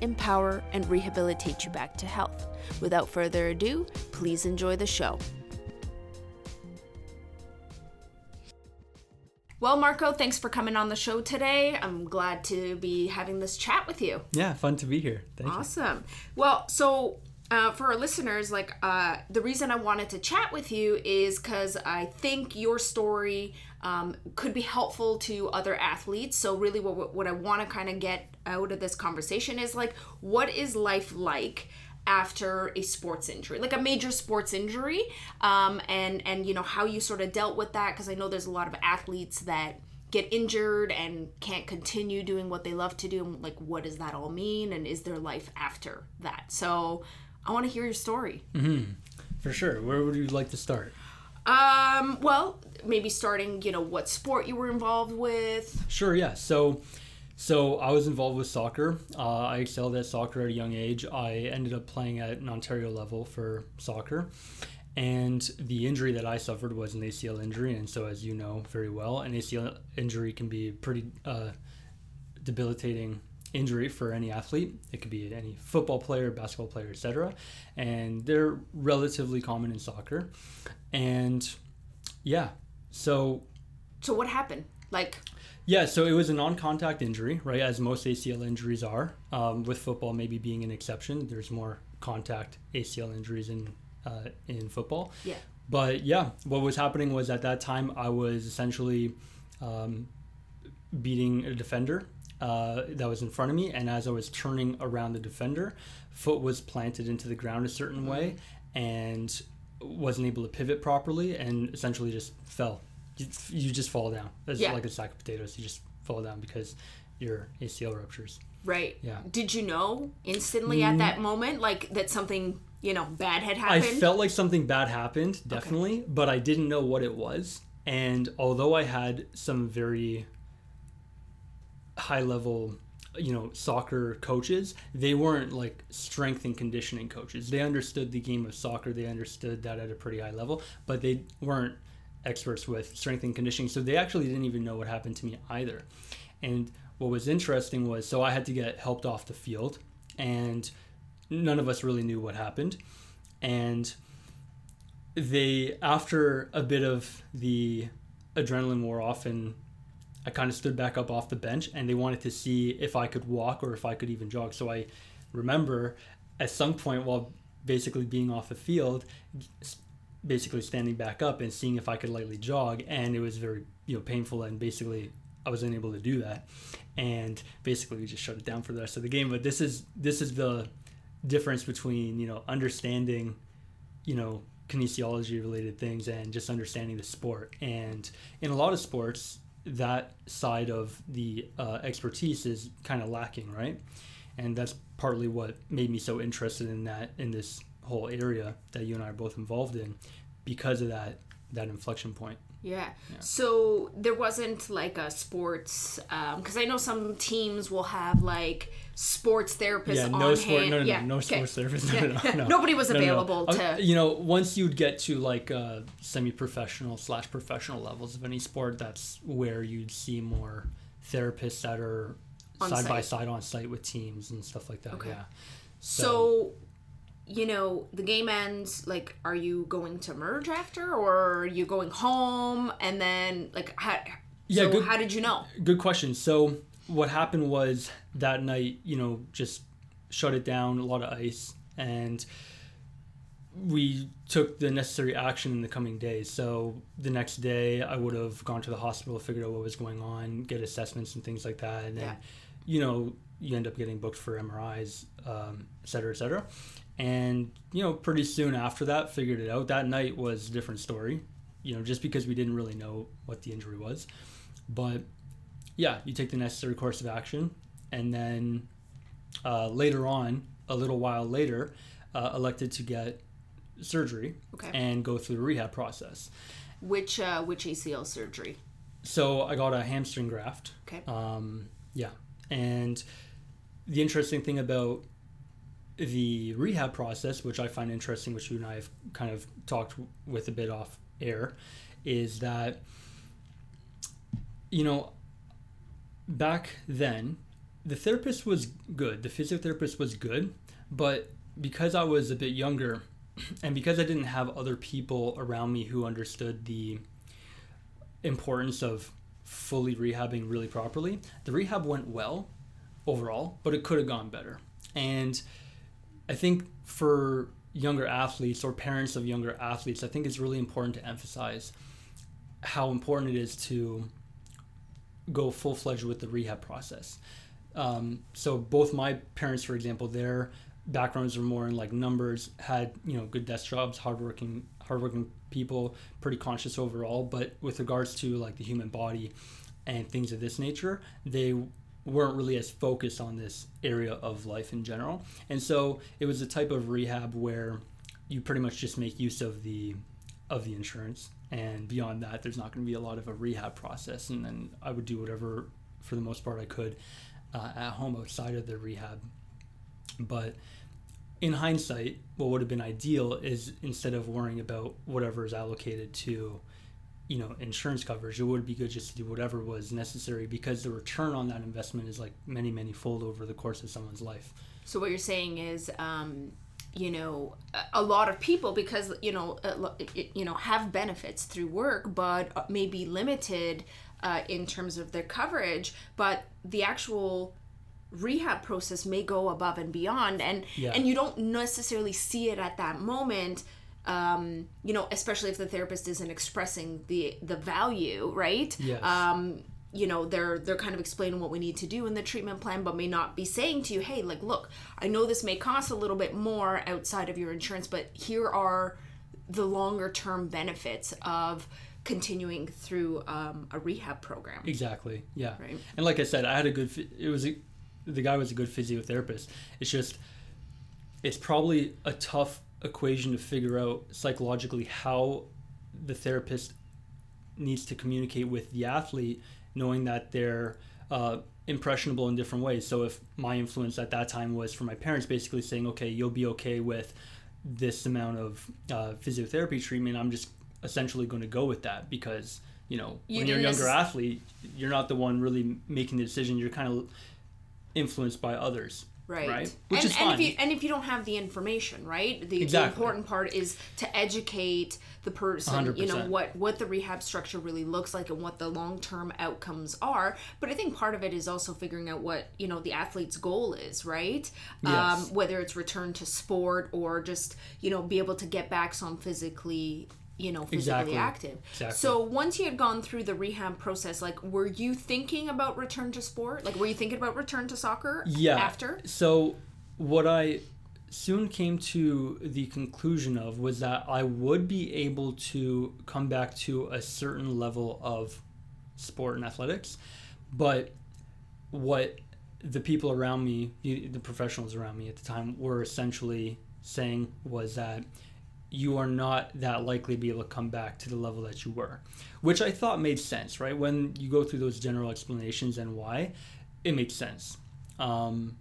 empower, and rehabilitate you back to health. Without further ado, please enjoy the show. Well, Marco, thanks for coming on the show today. I'm glad to be having this chat with you. Yeah, fun to be here. Thank awesome. You. Well, so uh, for our listeners, like uh, the reason I wanted to chat with you is because I think your story um, could be helpful to other athletes. So, really, what, what I want to kind of get out of this conversation is like, what is life like? after a sports injury like a major sports injury um, and and you know how you sort of dealt with that because i know there's a lot of athletes that get injured and can't continue doing what they love to do and like what does that all mean and is there life after that so i want to hear your story mm-hmm. for sure where would you like to start um, well, maybe starting, you know, what sport you were involved with. Sure, yeah. So, so I was involved with soccer. Uh, I excelled at soccer at a young age. I ended up playing at an Ontario level for soccer. And the injury that I suffered was an ACL injury. And so, as you know very well, an ACL injury can be pretty uh, debilitating injury for any athlete. It could be any football player, basketball player, etc. And they're relatively common in soccer. And yeah, so. So what happened? Like. Yeah, so it was a non-contact injury, right? As most ACL injuries are. Um, with football maybe being an exception, there's more contact ACL injuries in uh, in football. Yeah. But yeah, what was happening was at that time I was essentially um, beating a defender uh, that was in front of me, and as I was turning around the defender, foot was planted into the ground a certain mm-hmm. way, and wasn't able to pivot properly, and essentially just fell. You, you just fall down. It's yeah. like a sack of potatoes. You just fall down because your ACL ruptures. Right. Yeah. Did you know instantly mm. at that moment, like that something you know bad had happened? I felt like something bad happened, definitely, okay. but I didn't know what it was. And although I had some very high level you know soccer coaches they weren't like strength and conditioning coaches. They understood the game of soccer they understood that at a pretty high level but they weren't experts with strength and conditioning so they actually didn't even know what happened to me either. And what was interesting was so i had to get helped off the field and none of us really knew what happened. And they after a bit of the adrenaline wore off and I kind of stood back up off the bench and they wanted to see if I could walk or if I could even jog. So I remember at some point while basically being off the field, basically standing back up and seeing if I could lightly jog. And it was very, you know, painful and basically I was unable to do that. And basically we just shut it down for the rest of the game. But this is, this is the difference between, you know, understanding, you know, kinesiology related things and just understanding the sport. And in a lot of sports, that side of the uh, expertise is kind of lacking, right? And that's partly what made me so interested in that in this whole area that you and I are both involved in, because of that that inflection point. Yeah. yeah. So there wasn't like a sports, because um, I know some teams will have like sports therapists yeah, no on sport, hand. No, no, yeah. no, no okay. sports therapists. No, yeah. no, no, Nobody was available to. You know, once you'd get to like uh, semi-professional slash professional levels of any sport, that's where you'd see more therapists that are on side site. by side on site with teams and stuff like that. Okay. Yeah. so, so you know, the game ends, like, are you going to merge after or are you going home? And then, like, how, yeah, so good, how did you know? Good question. So, what happened was that night, you know, just shut it down, a lot of ice, and we took the necessary action in the coming days. So, the next day, I would have gone to the hospital, figured out what was going on, get assessments and things like that. And then, yeah. you know, you end up getting booked for MRIs, um, et cetera, et cetera and you know pretty soon after that figured it out that night was a different story you know just because we didn't really know what the injury was but yeah you take the necessary course of action and then uh, later on, a little while later, uh, elected to get surgery Okay. and go through the rehab process. Which uh, which ACL surgery? So I got a hamstring graft. Okay. Um, yeah, and the interesting thing about the rehab process, which I find interesting, which you and I have kind of talked with a bit off air, is that you know back then the therapist was good, the physiotherapist was good, but because I was a bit younger and because I didn't have other people around me who understood the importance of fully rehabbing really properly, the rehab went well overall, but it could have gone better. And I think for younger athletes or parents of younger athletes, I think it's really important to emphasize how important it is to go full fledged with the rehab process. Um, so both my parents, for example, their backgrounds are more in like numbers, had you know good desk jobs, hardworking, hardworking people, pretty conscious overall. But with regards to like the human body and things of this nature, they weren't really as focused on this area of life in general. And so it was a type of rehab where you pretty much just make use of the of the insurance and beyond that there's not going to be a lot of a rehab process and then I would do whatever for the most part I could uh, at home outside of the rehab but in hindsight what would have been ideal is instead of worrying about whatever is allocated to you know insurance coverage it would be good just to do whatever was necessary because the return on that investment is like many many fold over the course of someone's life So what you're saying is, um, you know, a- lot of people because you know, you know, have benefits through work, but may be limited uh, in terms of their coverage. But the actual rehab process may go above and beyond, and Yeah. and you don't necessarily see it at that moment. Um, you know, especially if the therapist isn't expressing the the value, right? Yes. um, you know they're they're kind of explaining what we need to do in the treatment plan but may not be saying to you hey like look i know this may cost a little bit more outside of your insurance but here are the longer term benefits of continuing through um, a rehab program Exactly. Yeah. Right. And like I said, I had a good. It was a, the guy was a good physiotherapist. It's just, it's probably a tough equation to figure out psychologically how the therapist needs to communicate with the athlete, knowing that they're uh, impressionable in different ways. So if my influence at that time was for my parents, basically saying, "Okay, you'll be okay with this amount of uh, physiotherapy treatment," I'm just essentially going to go with that because you know You when you're a younger necess- athlete, you're not the one really making the decision. You're kind of influenced by others. right, Right. Which and, is and if you and if you don't have the information right the, the important part is to educate the person you know what what the rehab structure really looks like and what the long-term outcomes are but i think part of it is also figuring out what you know the athlete's goal is right Yes. um, whether it's return to sport or just you know be able to get back some physically you know physically Exactly. active Exactly. so once you had gone through the rehab process like were you thinking about return to sport like were you thinking about return to soccer yeah after so what i soon came to the conclusion of was that i would be able to come back to a certain level of sport and athletics but what the people around me the the professionals around me at the time were essentially saying was that you are not that likely to be able to come back to the level that you were. Which i thought made sense right? When you go through those general explanations and why it makes sense. Um,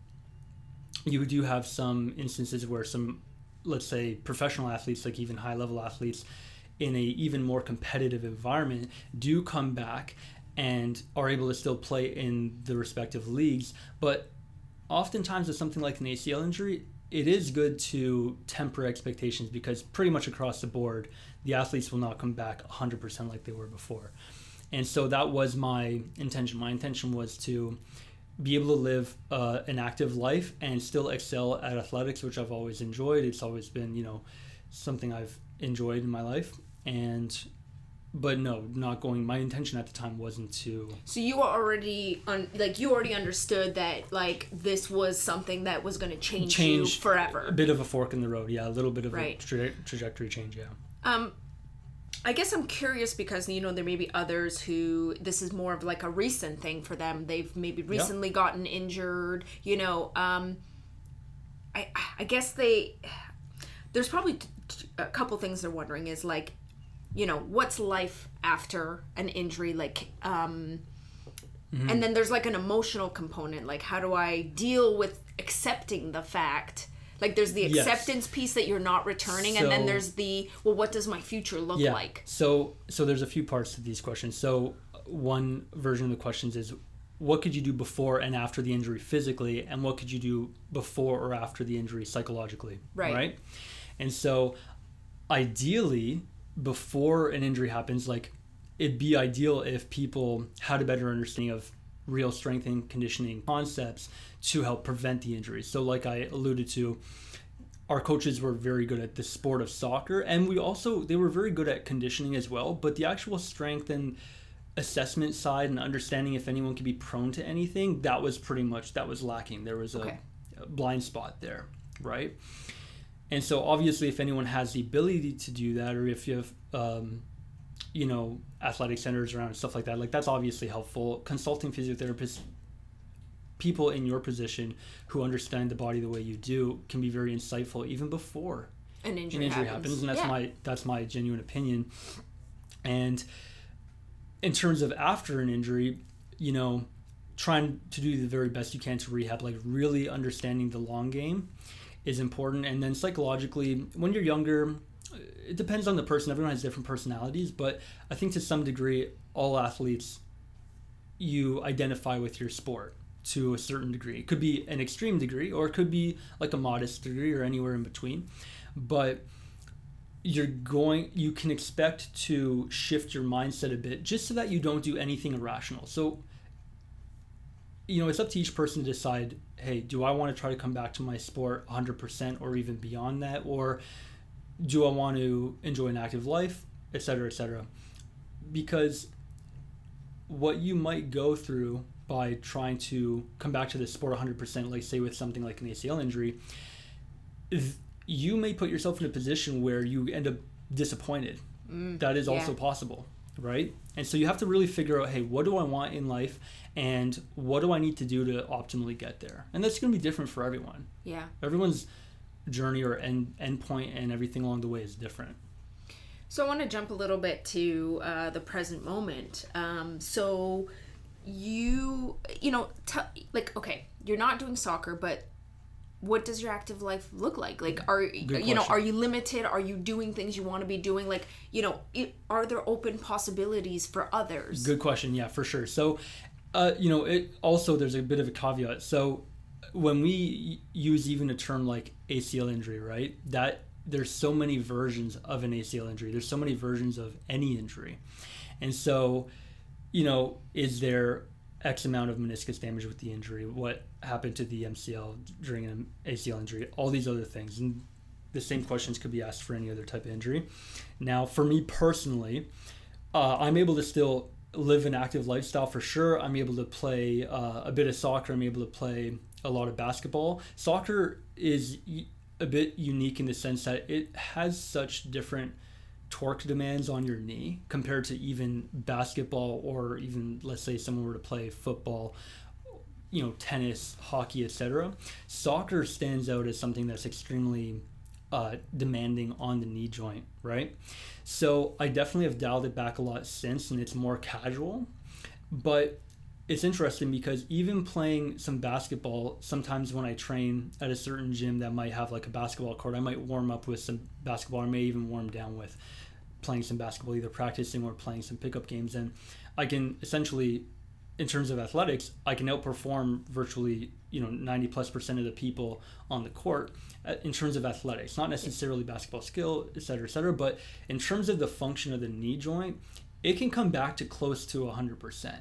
you do have some instances where some let's say professional athletes like even high level athletes in a even more competitive environment do come back and are able to still play in the respective leagues. But oftentimes with something like an ACL injury it is good to temper expectations because pretty much across the board the athletes will not come back 100% like they were before and so that was my intention my intention was to be able to live uh, an active life and still excel at athletics, which I've always enjoyed. It's always been, you know, something I've enjoyed in my life. And, but no, not going. My intention at the time wasn't to. So you were already un- like you already understood that like this was something that was going to change, you forever. A bit of a fork in the road, yeah. A little bit of Right. a tra- trajectory change, yeah. Um, I guess I'm curious because you know there may be others who this is more of like a recent thing for them. They've maybe recently gotten injured. You know, um, I I guess they there's probably a couple things they're wondering is like you know what's life after an injury like um and then there's like an emotional component like how do i deal with accepting the fact like there's the Yes. acceptance piece that you're not returning and then there's the well what does my future look yeah. like So so there's a few parts to these questions. So one version of the questions is what could you do before and after the injury physically and what could you do before or after the injury psychologically Right. right and so ideally before an injury happens like it'd be ideal if people had a better understanding of real strength and conditioning concepts to help prevent the injuries so like i alluded to our coaches were very good at the sport of soccer and we also they were very good at conditioning as well but the actual strength and assessment side and understanding if anyone could be prone to anything that was pretty much that was lacking. There was a, Okay. a blind spot there right and so obviously if anyone has the ability to do that or if you have um, you know athletic centers around and stuff like that like that's obviously helpful consulting physiotherapists people in your position who understand the body the way you do can be very insightful even before an injury, an injury happens. happens, and that's Yeah. my that's my genuine opinion and in terms of after an injury you know trying to do the very best you can to rehab like really understanding the long game is important. And then psychologically when you're younger it depends on the person. Everyone has different personalities but i think to some degree all athletes you identify with your sport to a certain degree. It could be an extreme degree or it could be like a modest degree or anywhere in between. But you're going you can expect to shift your mindset a bit just so that you don't do anything irrational. So you know it's up to each person to decide hey do i want to try to come back to my sport 100% or even beyond that? Or do i want to enjoy an active life etc etc because what you might go through by trying to come back to the sport 100% like say with something like an acl injury you may put yourself in a position where you end up disappointed. Mm, that is yeah. also possible right? And so you have to really figure out hey what do i want in life and what do i need to do to optimally get there? And that's going to be different for everyone. Yeah. Everyone's journey or end end point and everything along the way is different. So I want to jump a little bit to uh, the present moment. Um, so you, you know, t- like okay, you're not doing soccer, but what does your active life look like? Like, are you know, are you limited? Are you doing things you want to be doing? Like, you know, it, are there open possibilities for others? Good question. Yeah, for sure. So, uh, you know, it also there's a bit of a caveat. So, when we use even a term like ACL injury, right? That there's so many versions of an ACL injury. There's so many versions of any injury, and so, you know, is there X amount of meniscus damage with the injury? What happened to the MCL during an ACL injury? All these other things, and the same questions could be asked for any other type of injury. Now, for me personally, uh, I'm able to still live an active lifestyle for sure. I'm able to play uh, a bit of soccer. I'm able to play a lot of basketball. Soccer is a bit unique in the sense that it has such different torque demands on your knee compared to even basketball or even let's say someone were to play football you know tennis hockey etc soccer stands out as something that's extremely uh, demanding on the knee joint right? So i definitely have dialed it back a lot since and it's more casual. But it's interesting because even playing some basketball sometimes when i train at a certain gym that might have like a basketball court i might warm up with some basketball. I may even warm down with playing some basketball either practicing or playing some pickup games and i can essentially in terms of athletics i can outperform virtually you know 90 plus percent of the people on the court uh, in terms of athletics not necessarily basketball skill et cetera et cetera but in terms of the function of the knee joint it can come back to close to 100%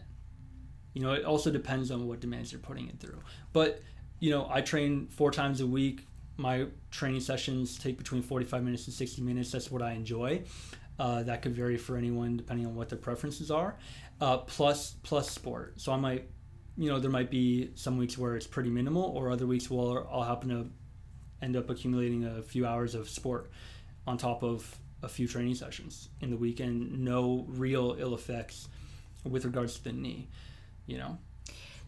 you know it also depends on what demands you're putting it through. But you know i train four times a week. My training sessions take between 45 minutes and 60 minutes. That's what i enjoy uh, that could vary for anyone depending on what their preferences are. Uh, plus plus sport. So i might you know there might be some weeks where it's pretty minimal or other weeks where i'll happen to end up accumulating a few hours of sport on top of a few training sessions in the weekend no real ill effects with regards to the knee you know?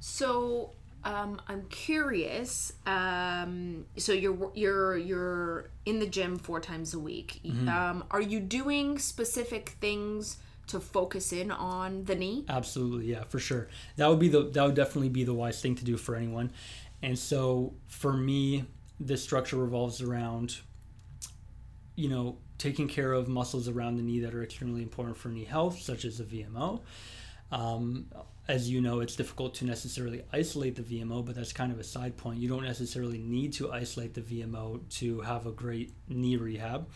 So, Um, I'm curious. Um, so you're you're you're in the gym four times a week. Mm-hmm. Um, are you doing specific things to focus in on the knee? Absolutely, yeah, for sure. That would be the that would definitely be the wise thing to do for anyone. And so for me, this structure revolves around you know, taking care of muscles around the knee that are extremely important for knee health, such as the VMO. Um, as you know, it's difficult to necessarily isolate the VMO, but that's kind of a side point. You don't necessarily need to isolate the VMO to have a great knee rehab.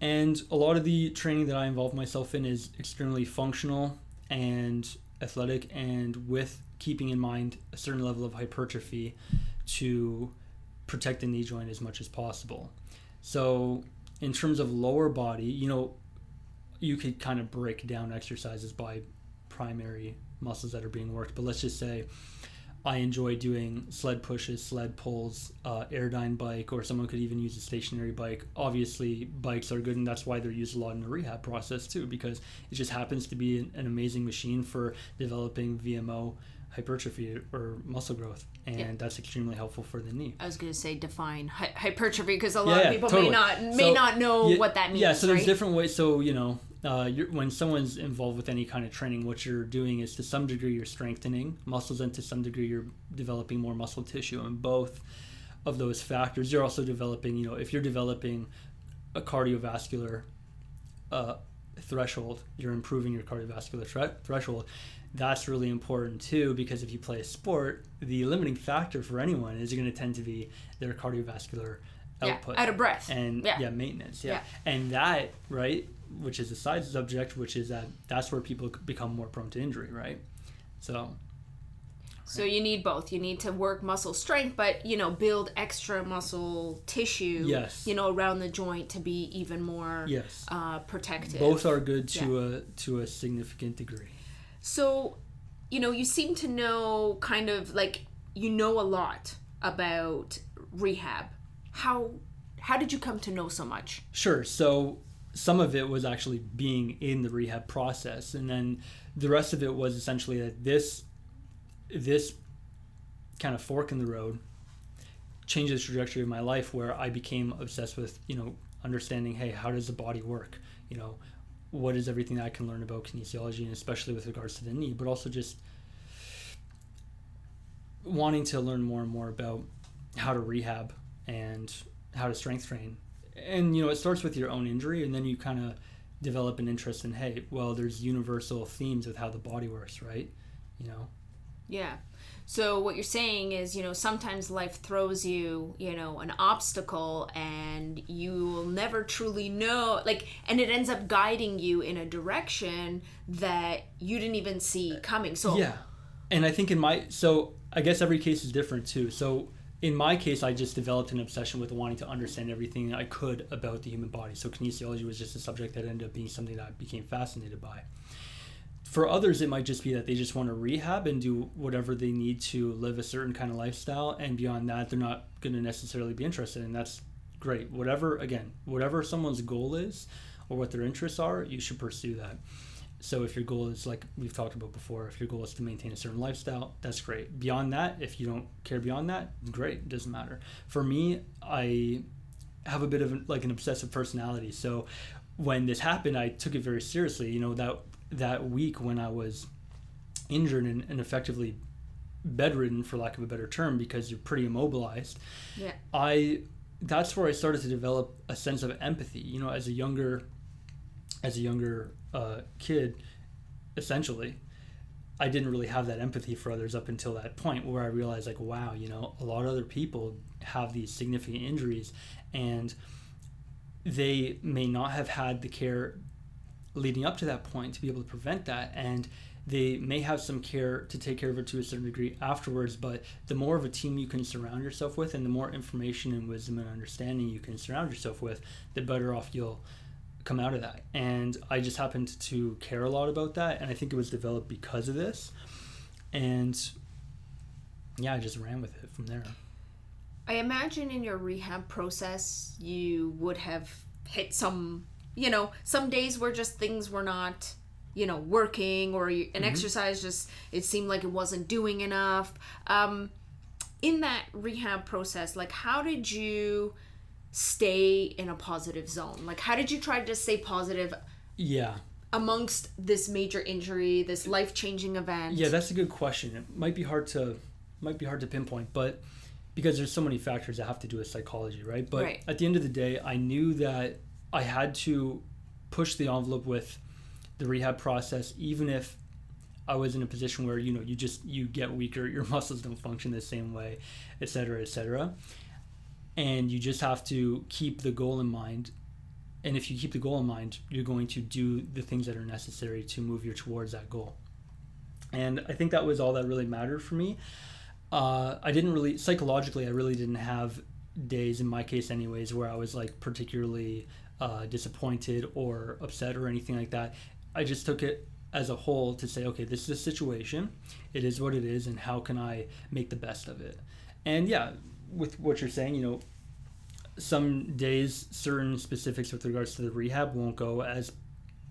And a lot of the training that I involve myself in is extremely functional and athletic, and with keeping in mind a certain level of hypertrophy to protect the knee joint as much as possible. So, in terms of lower body, you know, you could kind of break down exercises by primary muscles that are being worked. But let's just say I enjoy doing sled pushes, sled pulls, uh, Airdyne bike, or someone could even use a stationary bike. Obviously, bikes are good, and that's why they're used a lot in the rehab process too, because it just happens to be an, an amazing machine for developing VMO hypertrophy or muscle growth, and Yeah. that's extremely helpful for the knee. I was going to say define hy- hypertrophy because a lot Yeah, of people totally. may not may So, not know yeah, what that means. Yeah, so there's right? different ways. So you know, uh, you're, when someone's involved with any kind of training, what you're doing is to some degree you're strengthening muscles, and to some degree you're developing more muscle tissue. And both of those factors, you're also developing. You know, if you're developing a cardiovascular uh, threshold, you're improving your cardiovascular thre- threshold. That's really important too because if you play a sport, the limiting factor for anyone is going to tend to be their cardiovascular yeah, output out of breath. and Yeah. yeah, maintenance yeah. Yeah. and that right which is a side subject which is that that's where people become more prone to injury right so So you need both. You need to work muscle strength, but you know, build extra muscle tissue. Yes. You know, around the joint to be even more yes uh, protective. both are good to a to a significant degree So, you know, you seem to know kind of like you know a lot about rehab. How how did you come to know so much? Sure. So some of it was actually being in the rehab process, and then the rest of it was essentially that this this kind of fork in the road changed the trajectory of my life, where I became obsessed with you know understanding, hey, how does the body work? You know, what is everything that I can learn about kinesiology, and especially with regards to the knee, but also just wanting to learn more and more about how to rehab and how to strength train. And you know, it starts with your own injury, and then you kind of develop an interest in, hey, well, there's universal themes with how the body works, right? You know, Yeah. So what you're saying is, you know, sometimes life throws you, you know, an obstacle and you will never truly know like and it ends up guiding you in a direction that you didn't even see coming. So yeah. And I think in my so I guess every case is different too. So in my case, I just developed an obsession with wanting to understand everything I could about the human body. So kinesiology was just a subject that ended up being something that I became fascinated by. For others, it might just be that they just want to rehab and do whatever they need to live a certain kind of lifestyle, and beyond that, they're not going to necessarily be interested. And that's great. Whatever, again, whatever someone's goal is or what their interests are, you should pursue that. So if your goal is like we've talked about before, if your goal is to maintain a certain lifestyle, that's great. Beyond that, if you don't care beyond that, great, it doesn't matter. For me, I have a bit of an, like an obsessive personality. So when this happened, I took it very seriously. You know that that week when I was injured and, and effectively bedridden, for lack of a better term, because you're pretty immobilized. Yeah. I that's where I started to develop a sense of empathy. You know, as a younger as a younger uh, kid, essentially, I didn't really have that empathy for others up until that point where I realized, like, wow, you know, a lot of other people have these significant injuries and they may not have had the care leading up to that point to be able to prevent that. And they may have some care to take care of it to a certain degree afterwards, but the more of a team you can surround yourself with and the more information and wisdom and understanding you can surround yourself with, the better off you'll come out of that. And I just happened to care a lot about that, and I think it was developed because of this. And yeah, I just ran with it from there. I imagine in your rehab process you would have hit some, you know, some days where just things were not you know working or an exercise just it seemed like it wasn't doing enough um in that rehab process like how did you stay in a positive zone like how did you try to stay positive Yeah. amongst this major injury this life-changing event Yeah, that's a good question. It might be hard to might be hard to pinpoint, but because there's so many factors that have to do with psychology, right? But Right. at the end of the day, I knew that I had to push the envelope with the rehab process even if I was in a position where, you know, you just you get weaker, your muscles don't function the same way, et cetera, et cetera. And you just have to keep the goal in mind and if you keep the goal in mind, you're going to do the things that are necessary to move you towards that goal. And I think that was all that really mattered for me. Uh, I didn't really, psychologically, I really didn't have days, in my case, anyways, where I was like particularly uh, disappointed or upset or anything like that. I just took it as a whole to say, okay, this is a situation. It is what it is, and how can I make the best of it? And yeah, with what you're saying, you know, some days certain specifics with regards to the rehab won't go as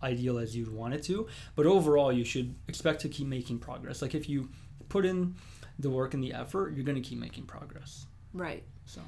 ideal as you'd want it to but overall you should expect to keep making progress like if you put in the work and the effort you're going to keep making progress right so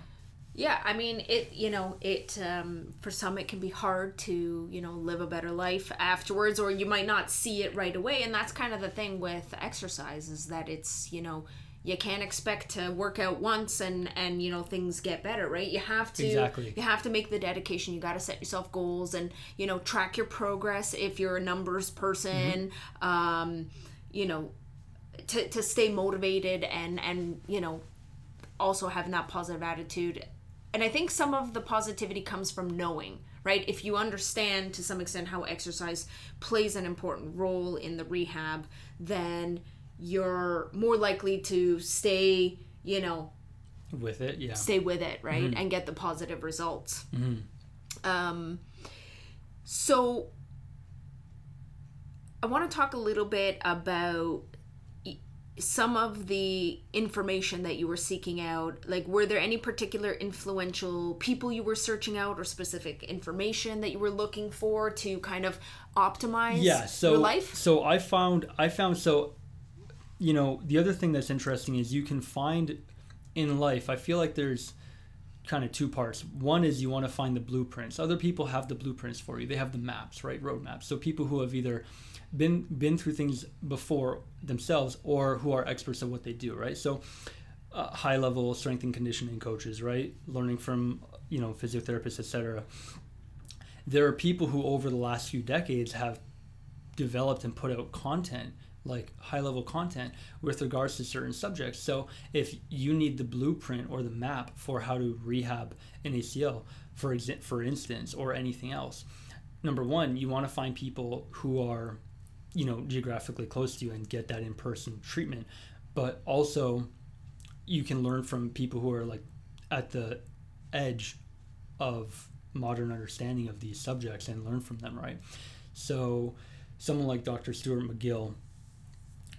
Yeah, I mean it. You know, it um, for some it can be hard to you know live a better life afterwards, or you might not see it right away. And that's kind of the thing with exercise is that it's you know you can't expect to work out once and and you know things get better, right? You have to Exactly. you have to make the dedication. You got to set yourself goals and you know track your progress if you're a numbers person. Um, you know, to to stay motivated and and you know also having that positive attitude. And I think some of the positivity comes from knowing, right? If you understand to some extent how exercise plays an important role in the rehab, then you're more likely to stay, you know, with it yeah stay with it, right? And get the positive results. Um, so I want to talk a little bit about some of the information that you were seeking out. Like, were there any particular influential people you were searching out or specific information that you were looking for to kind of optimize yeah so your life? so i found i found so you know the other thing that's interesting is you can find in life i feel like there's kind of two parts. One is you want to find the blueprints. Other people have the blueprints for you. They have the maps right? Roadmaps. So people who have either been been through things before themselves or who are experts at what they do right? So uh, high level strength and conditioning coaches right? Learning from you know physiotherapists etc there are people who over the last few decades have developed and put out content like high level content with regards to certain subjects. So if you need the blueprint or the map for how to rehab an acl for exa- for instance or anything else number one you want to find people who are you know geographically close to you and get that in-person treatment. But also you can learn from people who are like at the edge of modern understanding of these subjects and learn from them right? So someone like dr stuart mcgill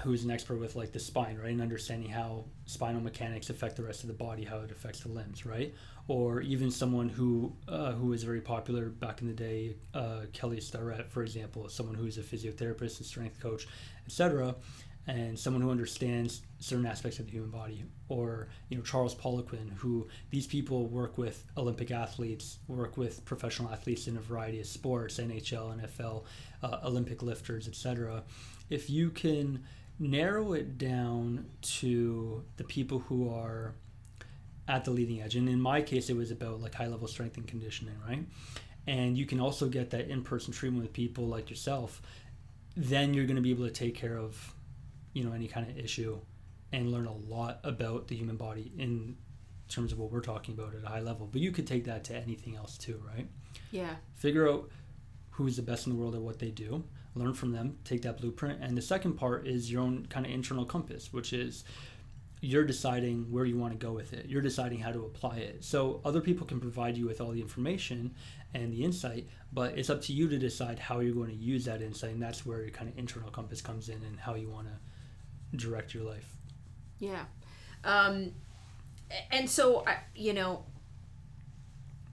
who's an expert with like the spine right? And understanding how spinal mechanics affect the rest of the body how it affects the limbs right? Or even someone who uh, who was very popular back in the day uh, kelly starrett for example someone who's a physiotherapist and strength coach etc and someone who understands certain aspects of the human body. Or you know charles poliquin who these people work with olympic athletes work with professional athletes in a variety of sports nhl nfl uh, olympic lifters etc if you can narrow it down to the people who are at the leading edge. And in my case it was about like high level strength and conditioning right? And you can also get that in-person treatment with people like yourself. Then you're going to be able to take care of you know any kind of issue and learn a lot about the human body in terms of what we're talking about at a high level. But you could take that to anything else too right? Yeah. figure out who's the best in the world at what they do learn from them take that blueprint. And the second part is your own kind of internal compass which is you're deciding where you want to go with it. You're deciding how to apply it. So other people can provide you with all the information and the insight but it's up to you to decide how you're going to use that insight and that's where your kind of internal compass comes in and how you want to direct your life. Yeah. Um, and so, I- you know,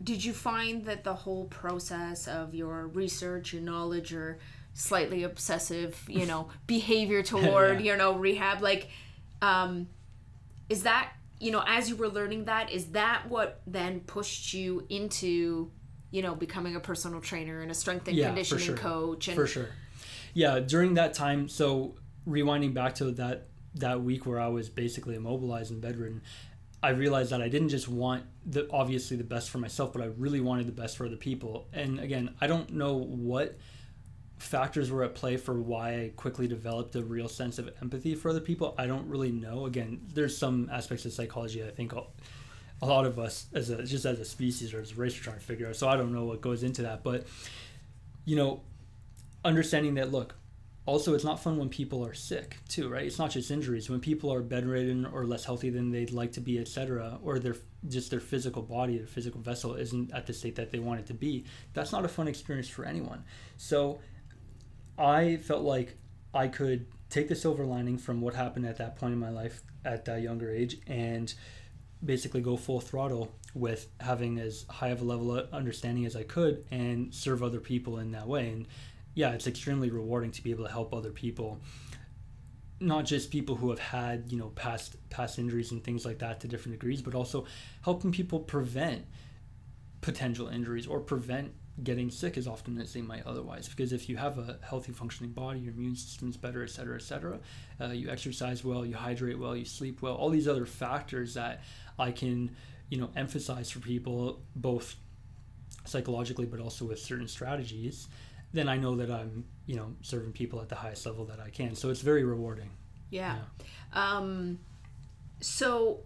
did you find that the whole process of your research, your knowledge, your slightly obsessive, you know, behavior toward, Yeah. you know, rehab. Like, um, is that, you know, as you were learning that, is that what then pushed you into, you know, becoming a personal trainer and a strength and Yeah, for conditioning sure. coach? And for sure yeah during that time so rewinding back to that that week where i was basically immobilized and bedridden i realized that i didn't just want the obviously the best for myself but i really wanted the best for other people and again i don't know what factors were at play for why i quickly developed a real sense of empathy for other people i don't really know. Again there's some aspects of psychology i think a lot of us as a just as a species or as a race are trying to figure out so i don't know what goes into that but you know understanding that look also it's not fun when people are sick too right? It's not just injuries. When people are bedridden or less healthy than they'd like to be etc or their just their physical body their physical vessel isn't at the state that they want it to be that's not a fun experience for anyone. So i felt like i could take the silver lining from what happened at that point in my life at that younger age and basically go full throttle with having as high of a level of understanding as I could and serve other people in that way. And yeah, it's extremely rewarding to be able to help other people, not just people who have had you know past past injuries and things like that to different degrees, but also helping people prevent potential injuries or prevent getting sick as often as they might otherwise because if you have a healthy functioning body your immune system's better et cetera et cetera uh, you exercise well you hydrate well you sleep well all these other factors that i can you know emphasize for people both psychologically but also with certain strategies then i know that i'm you know serving people at the highest level that i can. So it's very rewarding. Yeah. Um, so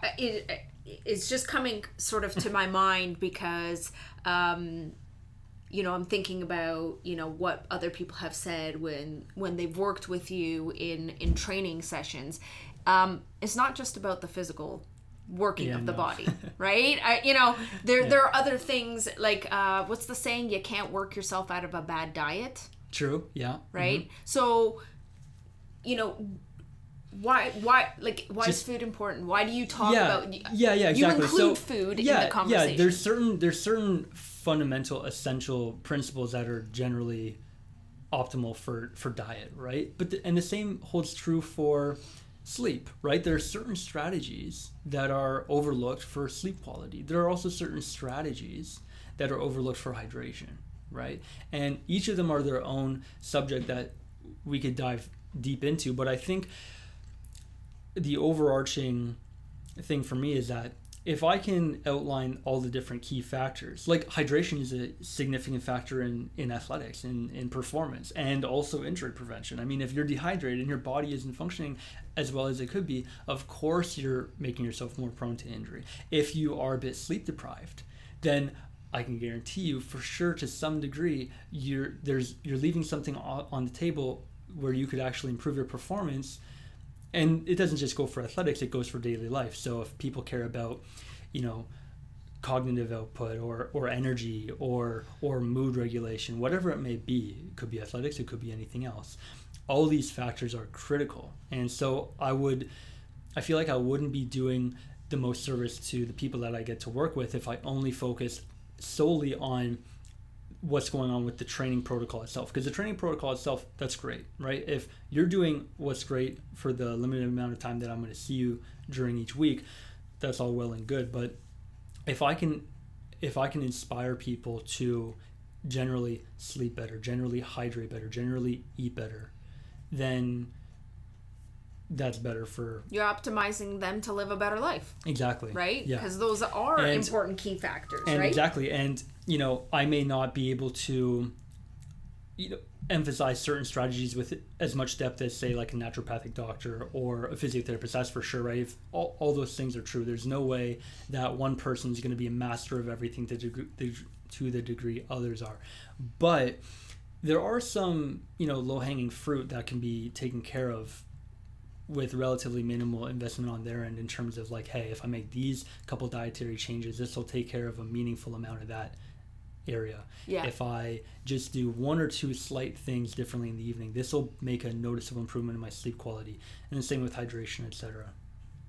uh, it, it's just coming sort of to my mind because, um, you know, I'm thinking about you know what other people have said when when they've worked with you in in training sessions. Um, it's not just about the physical working Yeah, of the no. body, right? I, you know, there there are other things like uh, what's the saying? You can't work yourself out of a bad diet true yeah right? So, you know, why why like why Just- is food important? Why do you talk yeah, about yeah, yeah, exactly. you include so, food in yeah, the conversation? Yeah, there's certain there's certain fundamental essential principles that are generally optimal for for diet, right? But the, and the same holds true for sleep, right? There are certain strategies that are overlooked for sleep quality. There are also certain strategies that are overlooked for hydration, right? And each of them are their own subject that we could dive deep into, but I think the overarching thing for me is that if I can outline all the different key factors, like hydration is a significant factor in, in athletics, in, in performance, and also injury prevention. I mean, if you're dehydrated and your body isn't functioning as well as it could be, of course you're making yourself more prone to injury. If you are a bit sleep deprived, then I can guarantee you for sure to some degree you're there's you're leaving something on the table where you could actually improve your performance and it doesn't just go for athletics it goes for daily life. So if people care about you know cognitive output or or energy or or mood regulation whatever it may be it could be athletics it could be anything else all these factors are critical. And so i would i feel like i wouldn't be doing the most service to the people that i get to work with if i only focused solely on what's going on with the training protocol itself because the training protocol itself that's great right if you're doing what's great for the limited amount of time that i'm going to see you during each week that's all well and good but if i can if i can inspire people to generally sleep better generally hydrate better generally eat better then that's better for You're optimizing them to live a better life, exactly right? yeah Because those are And- important key factors, and right? exactly and you know i may not be able to you know emphasize certain strategies with as much depth as say like a naturopathic doctor or a physiotherapist that's for sure right? If all, all those things are true there's no way that one person is going to be a master of everything to, deg- to the degree others are. But there are some you know low-hanging fruit that can be taken care of with relatively minimal investment on their end in terms of like hey if i make these couple dietary changes this will take care of a meaningful amount of that area Yeah. if i just do one or two slight things differently in the evening this will make a noticeable improvement in my sleep quality and the same with hydration etc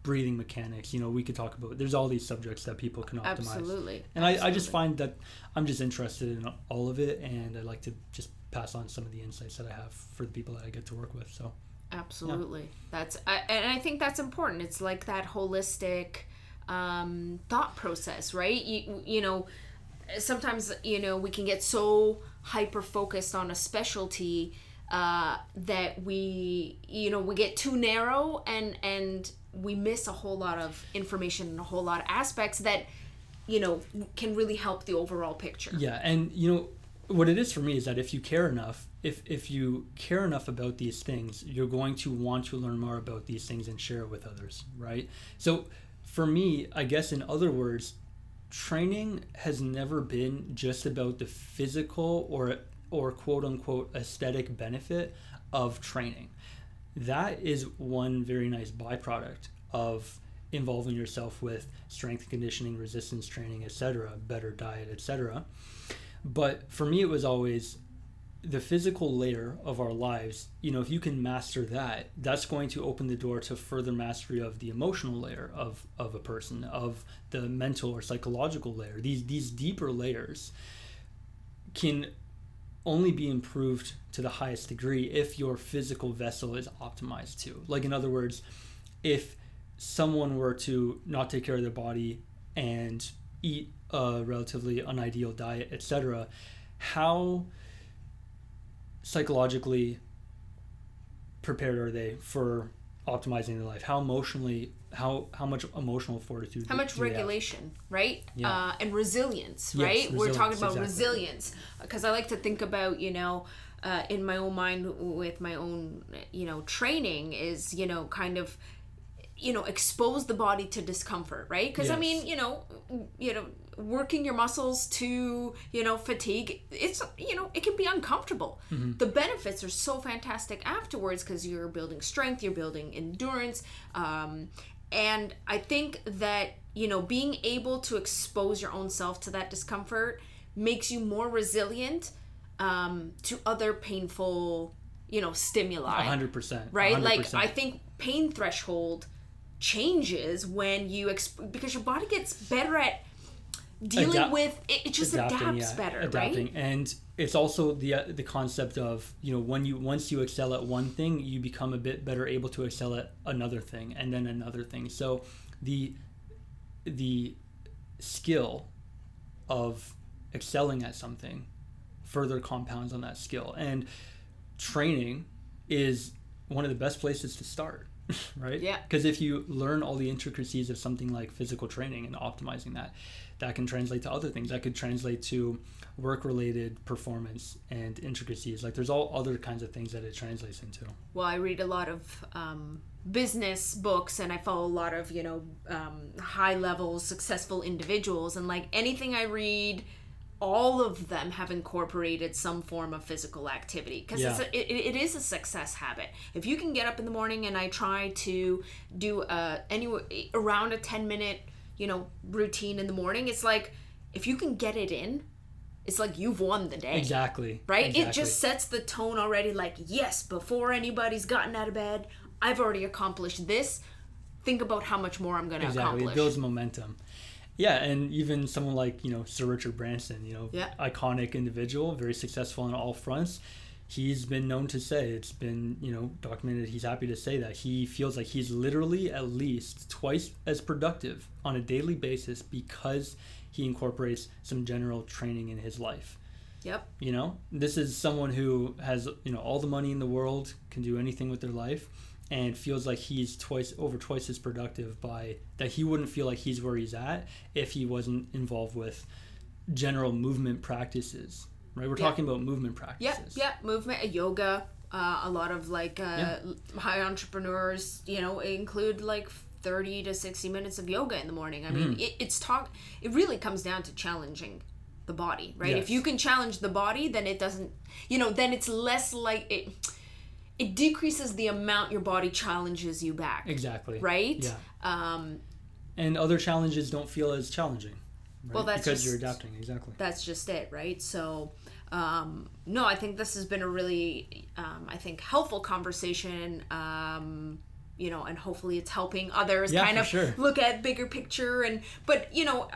breathing mechanics you know we could talk about there's all these subjects that people can optimize Absolutely. and I, I just find that i'm just interested in all of it and i like to just pass on some of the insights that I have for the people that I get to work with. So Absolutely. That's I, and I think that's important. It's like that holistic um, thought process, right? You you know, sometimes you know we can get so hyper focused on a specialty uh, that we you know we get too narrow and and we miss a whole lot of information and a whole lot of aspects that you know can really help the overall picture. Yeah, and you know what it is for me is that if you care enough, if if you care enough about these things, you're going to want to learn more about these things and share it with others, right? So for me, I guess in other words, training has never been just about the physical or or quote unquote aesthetic benefit of training. That is one very nice byproduct of involving yourself with strength conditioning, resistance training, etc., better diet, etc. But for me, it was always the physical layer of our lives. You know, if you can master that, that's going to open the door to further mastery of the emotional layer of, of a person, of the mental or psychological layer. These these deeper layers can only be improved to the highest degree if your physical vessel is optimized too. Like in other words, if someone were to not take care of their body and eat a relatively unideal diet, etc., how psychologically prepared are they for optimizing their life? How emotionally, how how much emotional fortitude? How much do they have? regulation, right? Yeah. Uh, and resilience, Yes, right? We're talking about exactly. resilience because I like to think about, you know, uh, in my own mind with my own, you know, training is, you know, kind of you know expose the body to discomfort right because i mean you know you know working your muscles to you know fatigue it's you know it can be uncomfortable Mm-hmm. the benefits are so fantastic afterwards because you're building strength you're building endurance um, and i think that you know being able to expose your own self to that discomfort makes you more resilient um, to other painful you know stimuli hundred percent. right? a hundred Like. I think pain threshold changes when you exp- because your body gets better at dealing with it, it just adapts better, adapting. right? And it's also the uh, the concept of you know when you once you excel at one thing, you become a bit better able to excel at another thing, and then another thing. So the the skill of excelling at something further compounds on that skill, and training is one of the best places to start. Right? Yeah. Because if you learn all the intricacies of something like physical training and optimizing that, that can translate to other things. That could translate to work related performance and intricacies. Like there's all other kinds of things that it translates into. Well, I read a lot of um, business books and I follow a lot of, you know, um, high level successful individuals. And like anything I read, all of them have incorporated some form of physical activity because Yeah. it, it is a success habit. If you can get up in the morning and I try to do a, anywhere around a 10 minute, you know, routine in the morning, it's like if you can get it in, it's like you've won the day Exactly. right? Exactly. It just sets the tone already like, yes, before anybody's gotten out of bed, I've already accomplished this. Think about how much more I'm going to exactly accomplish. it builds momentum. Yeah, and even someone like you know Sir Richard Branson, you know, Yeah. iconic individual, very successful on all fronts. He's been known to say it's been you know documented. He's happy to say that he feels like he's literally at least twice as productive on a daily basis because he incorporates some general training in his life. Yep. You know, this is someone who has you know all the money in the world, can do anything with their life, and feels like he's twice over twice as productive by that he wouldn't feel like he's where he's at if he wasn't involved with general movement practices. Right, we're Yeah. talking about movement practices. Yeah. yeah Movement, uh, yoga. Uh, a lot of like uh, Yeah. high entrepreneurs, you know, include like 30 to 60 minutes of yoga in the morning. I Mm. mean, it, it's talk. It really comes down to challenging the body, right? If you can challenge the body, then it doesn't, you know, then it's less like it. It decreases the amount your body challenges you back. Exactly. right? Yeah. Um, And other challenges don't feel as challenging. Right? Well, that's because you're adapting. Exactly. that's just it, right? So, um, no, I think this has been a really, um, I think, helpful conversation. Um, you know, and hopefully it's helping others Yeah, kind of sure. look at bigger picture. And but you know,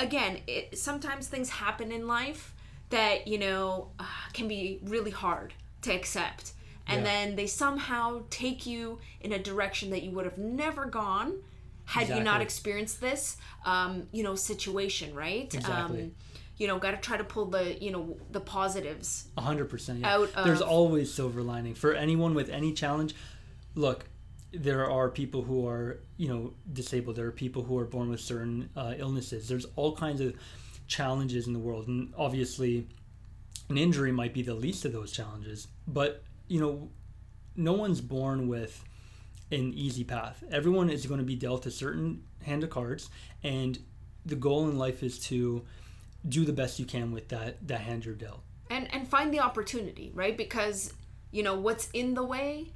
again, it, sometimes things happen in life that you know uh, can be really hard to accept and Yeah. then they somehow take you in a direction that you would have never gone had you not experienced this um, you know situation right Exactly. um, you know got to try to pull the you know the positives A hundred percent. Yeah. Out There's always silver lining for anyone with any challenge. Look, there are people who are you know disabled. There are people who are born with certain uh, illnesses. There's all kinds of challenges in the world, and obviously, an injury might be the least of those challenges. But you know, no one's born with an easy path. Everyone is going to be dealt a certain hand of cards, and the goal in life is to do the best you can with that that hand you're dealt. and and find the opportunity right because you know what's in the way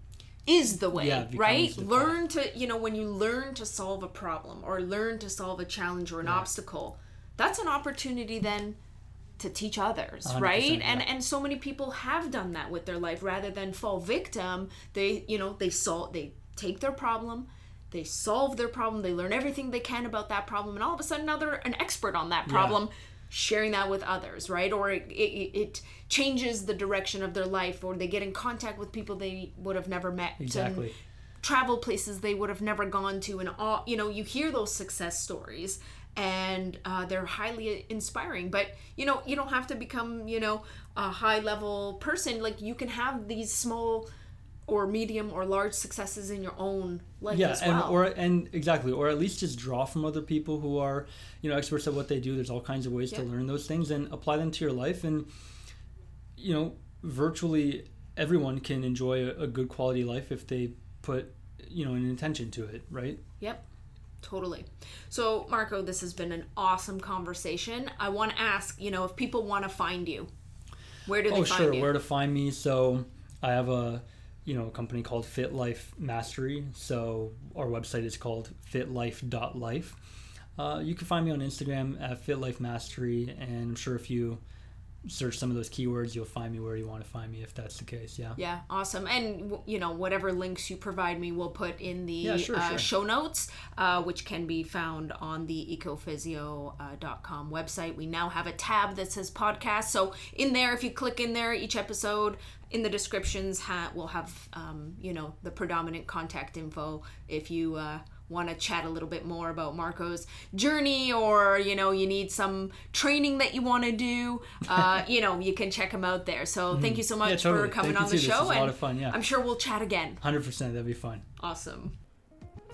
is the way Yeah, right the path. learn to you know when you learn to solve a problem or learn to solve a challenge or an obstacle that's an opportunity then to teach others 100%, right and yeah. and so many people have done that with their life rather than fall victim they you know they solve they take their problem they solve their problem they learn everything they can about that problem and all of a sudden now they're an expert on that problem sharing that with others right or it, it, it changes the direction of their life or they get in contact with people they would have never met and Exactly. travel places they would have never gone to and all you know you hear those success stories and uh, they're highly inspiring. But you know you don't have to become you know a high level person. Like you can have these small or medium or large successes in your own life yeah as and or and exactly or at least just draw from other people who are you know experts at what they do. There's all kinds of ways to learn those things and apply them to your life. And you know virtually everyone can enjoy a, a good quality life if they put you know an intention to it right? Yep, totally. So, Marco, this has been an awesome conversation. I want to ask, you know, if people want to find you, where do they oh find sure you? where to find me so i have a you know a company called fit life mastery so our website is called fitlife.life uh, you can find me on instagram at fitlife mastery and i'm sure if you search some of those keywords you'll find me where you want to find me if that's the case yeah Yeah, awesome. And you know, whatever links you provide me, we'll put in the Yeah, sure, uh, sure. show notes, uh, which can be found on the ecophysio.com website. We now have a tab that says podcast. So in there, if you click in there, each episode in the descriptions ha- will have um, you know the predominant contact info if you. Uh, Want to chat a little bit more about Marco's journey, or you know, you need some training that you want to do, uh, you know, you can check him out there. So, thank you so much Mm-hmm. totally. for coming Thank on the too. This show. was a lot and of fun, yeah. I'm sure we'll chat again. 100% that'd be fun Awesome.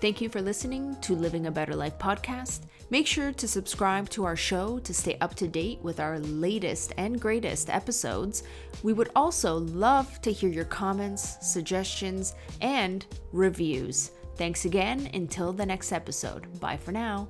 Thank you for listening to Living a Better Life podcast. Make sure to subscribe to our show to stay up to date with our latest and greatest episodes. We would also love to hear your comments, suggestions, and reviews. Thanks again. Until the next episode. Bye for now.